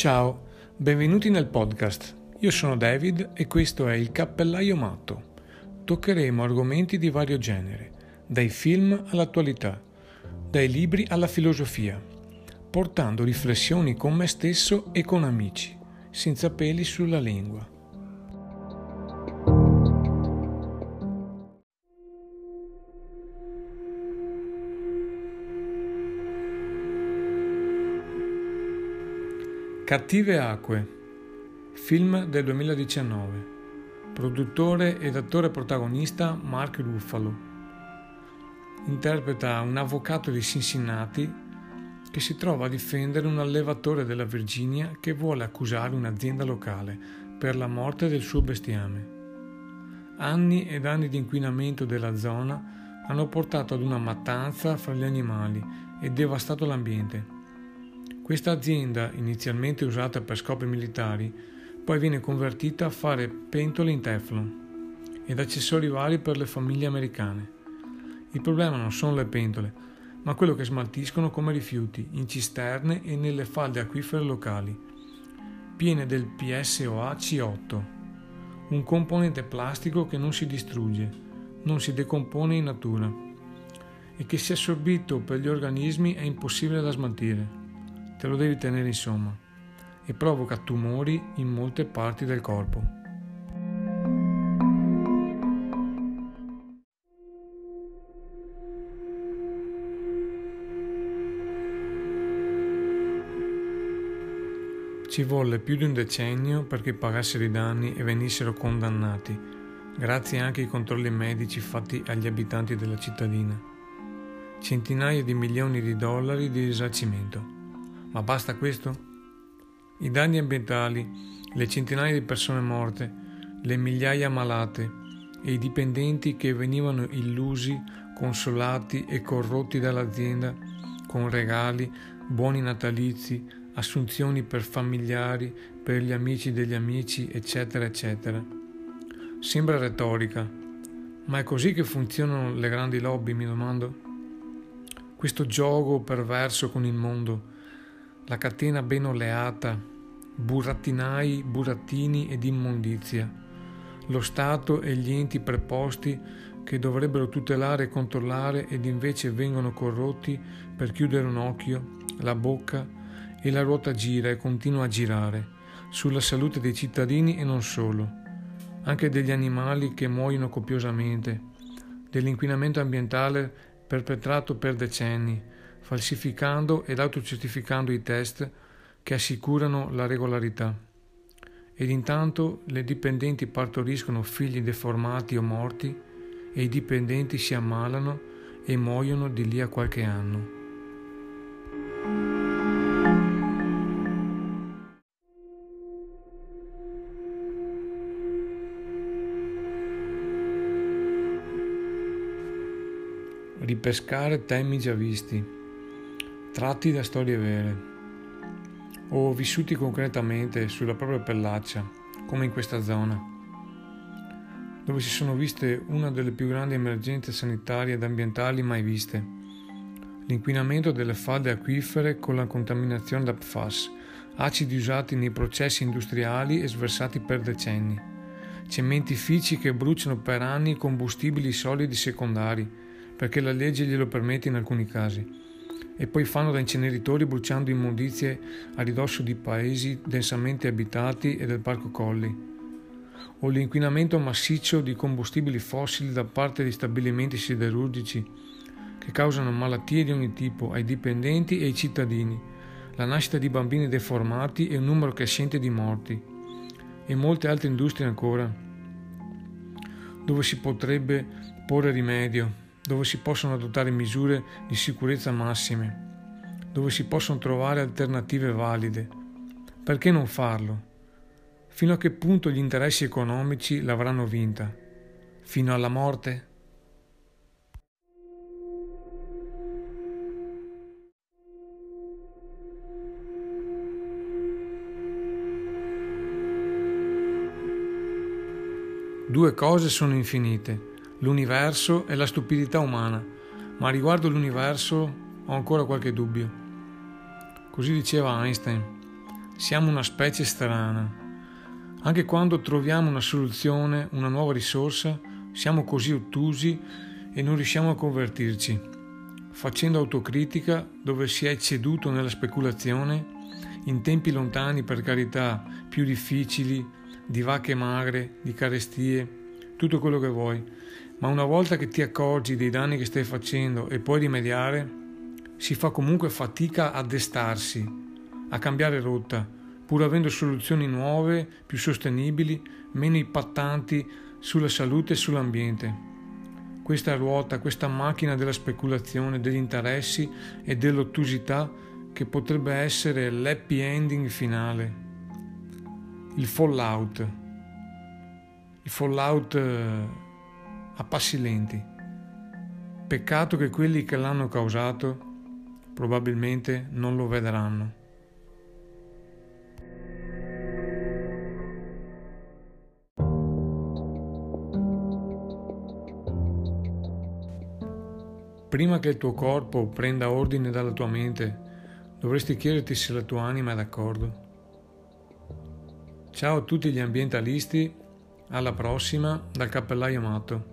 Ciao, benvenuti nel podcast. Io sono David e questo è il Cappellaio Matto. Toccheremo argomenti di vario genere, dai film all'attualità, dai libri alla filosofia, portando riflessioni con me stesso e con amici, senza peli sulla lingua. Cattive acque, film del 2019, produttore ed attore protagonista Mark Ruffalo. Interpreta un avvocato di Cincinnati che si trova a difendere un allevatore della Virginia che vuole accusare un'azienda locale per la morte del suo bestiame. Anni ed anni di inquinamento della zona hanno portato ad una mattanza fra gli animali e devastato l'ambiente. Questa azienda, inizialmente usata per scopi militari, poi viene convertita a fare pentole in Teflon ed accessori vari per le famiglie americane. Il problema non sono le pentole, ma quello che smaltiscono come rifiuti in cisterne e nelle falde acquifere locali, piene del PSOA-C8, un componente plastico che non si distrugge, non si decompone in natura e che se assorbito per gli organismi è impossibile da smaltire te lo devi tenere insomma, e provoca tumori in molte parti del corpo. Ci volle più di un decennio perché pagassero i danni e venissero condannati, grazie anche ai controlli medici fatti agli abitanti della cittadina. Centinaia di milioni di dollari di risarcimento. Ma basta questo? I danni ambientali, le centinaia di persone morte, le migliaia malate e i dipendenti che venivano illusi, consolati e corrotti dall'azienda con regali, buoni natalizi, assunzioni per familiari, per gli amici degli amici, eccetera, eccetera. Sembra retorica, ma è così che funzionano le grandi lobby, mi domando? Questo gioco perverso con il mondo la catena ben oleata, burattinai, burattini ed immondizia, lo Stato e gli enti preposti che dovrebbero tutelare e controllare ed invece vengono corrotti per chiudere un occhio, la bocca e la ruota gira e continua a girare sulla salute dei cittadini e non solo, anche degli animali che muoiono copiosamente, dell'inquinamento ambientale perpetrato per decenni, falsificando ed autocertificando i test che assicurano la regolarità. Ed intanto le dipendenti partoriscono figli deformati o morti e i dipendenti si ammalano e muoiono di lì a qualche anno. Ripescare temi già visti tratti da storie vere. O vissuti concretamente sulla propria pellaccia, come in questa zona, dove si sono viste una delle più grandi emergenze sanitarie ed ambientali mai viste, l'inquinamento delle falde acquifere con la contaminazione da PFAS, acidi usati nei processi industriali e sversati per decenni, cementifici che bruciano per anni combustibili solidi secondari, perché la legge glielo permette in alcuni casi e poi fanno da inceneritori bruciando immondizie a ridosso di paesi densamente abitati e del Parco Colli, o l'inquinamento massiccio di combustibili fossili da parte di stabilimenti siderurgici che causano malattie di ogni tipo ai dipendenti e ai cittadini, la nascita di bambini deformati e un numero crescente di morti, e molte altre industrie ancora, dove si potrebbe porre rimedio dove si possono adottare misure di sicurezza massime, dove si possono trovare alternative valide. Perché non farlo? Fino a che punto gli interessi economici l'avranno vinta? Fino alla morte? Due cose sono infinite l'universo e la stupidità umana, ma riguardo l'universo ho ancora qualche dubbio. Così diceva Einstein. Siamo una specie strana. Anche quando troviamo una soluzione, una nuova risorsa, siamo così ottusi e non riusciamo a convertirci. Facendo autocritica dove si è ceduto nella speculazione, in tempi lontani per carità, più difficili, di vacche magre, di carestie, tutto quello che vuoi, ma una volta che ti accorgi dei danni che stai facendo e puoi rimediare, si fa comunque fatica a destarsi a cambiare rotta, pur avendo soluzioni nuove, più sostenibili, meno impattanti sulla salute e sull'ambiente. Questa ruota, questa macchina della speculazione, degli interessi e dell'ottusità che potrebbe essere l'happy ending finale, il fallout, fallout eh, a passi lenti. Peccato che quelli che l'hanno causato probabilmente non lo vedranno. Prima che il tuo corpo prenda ordine dalla tua mente, dovresti chiederti se la tua anima è d'accordo. Ciao a tutti gli ambientalisti, alla prossima dal cappellaio matto.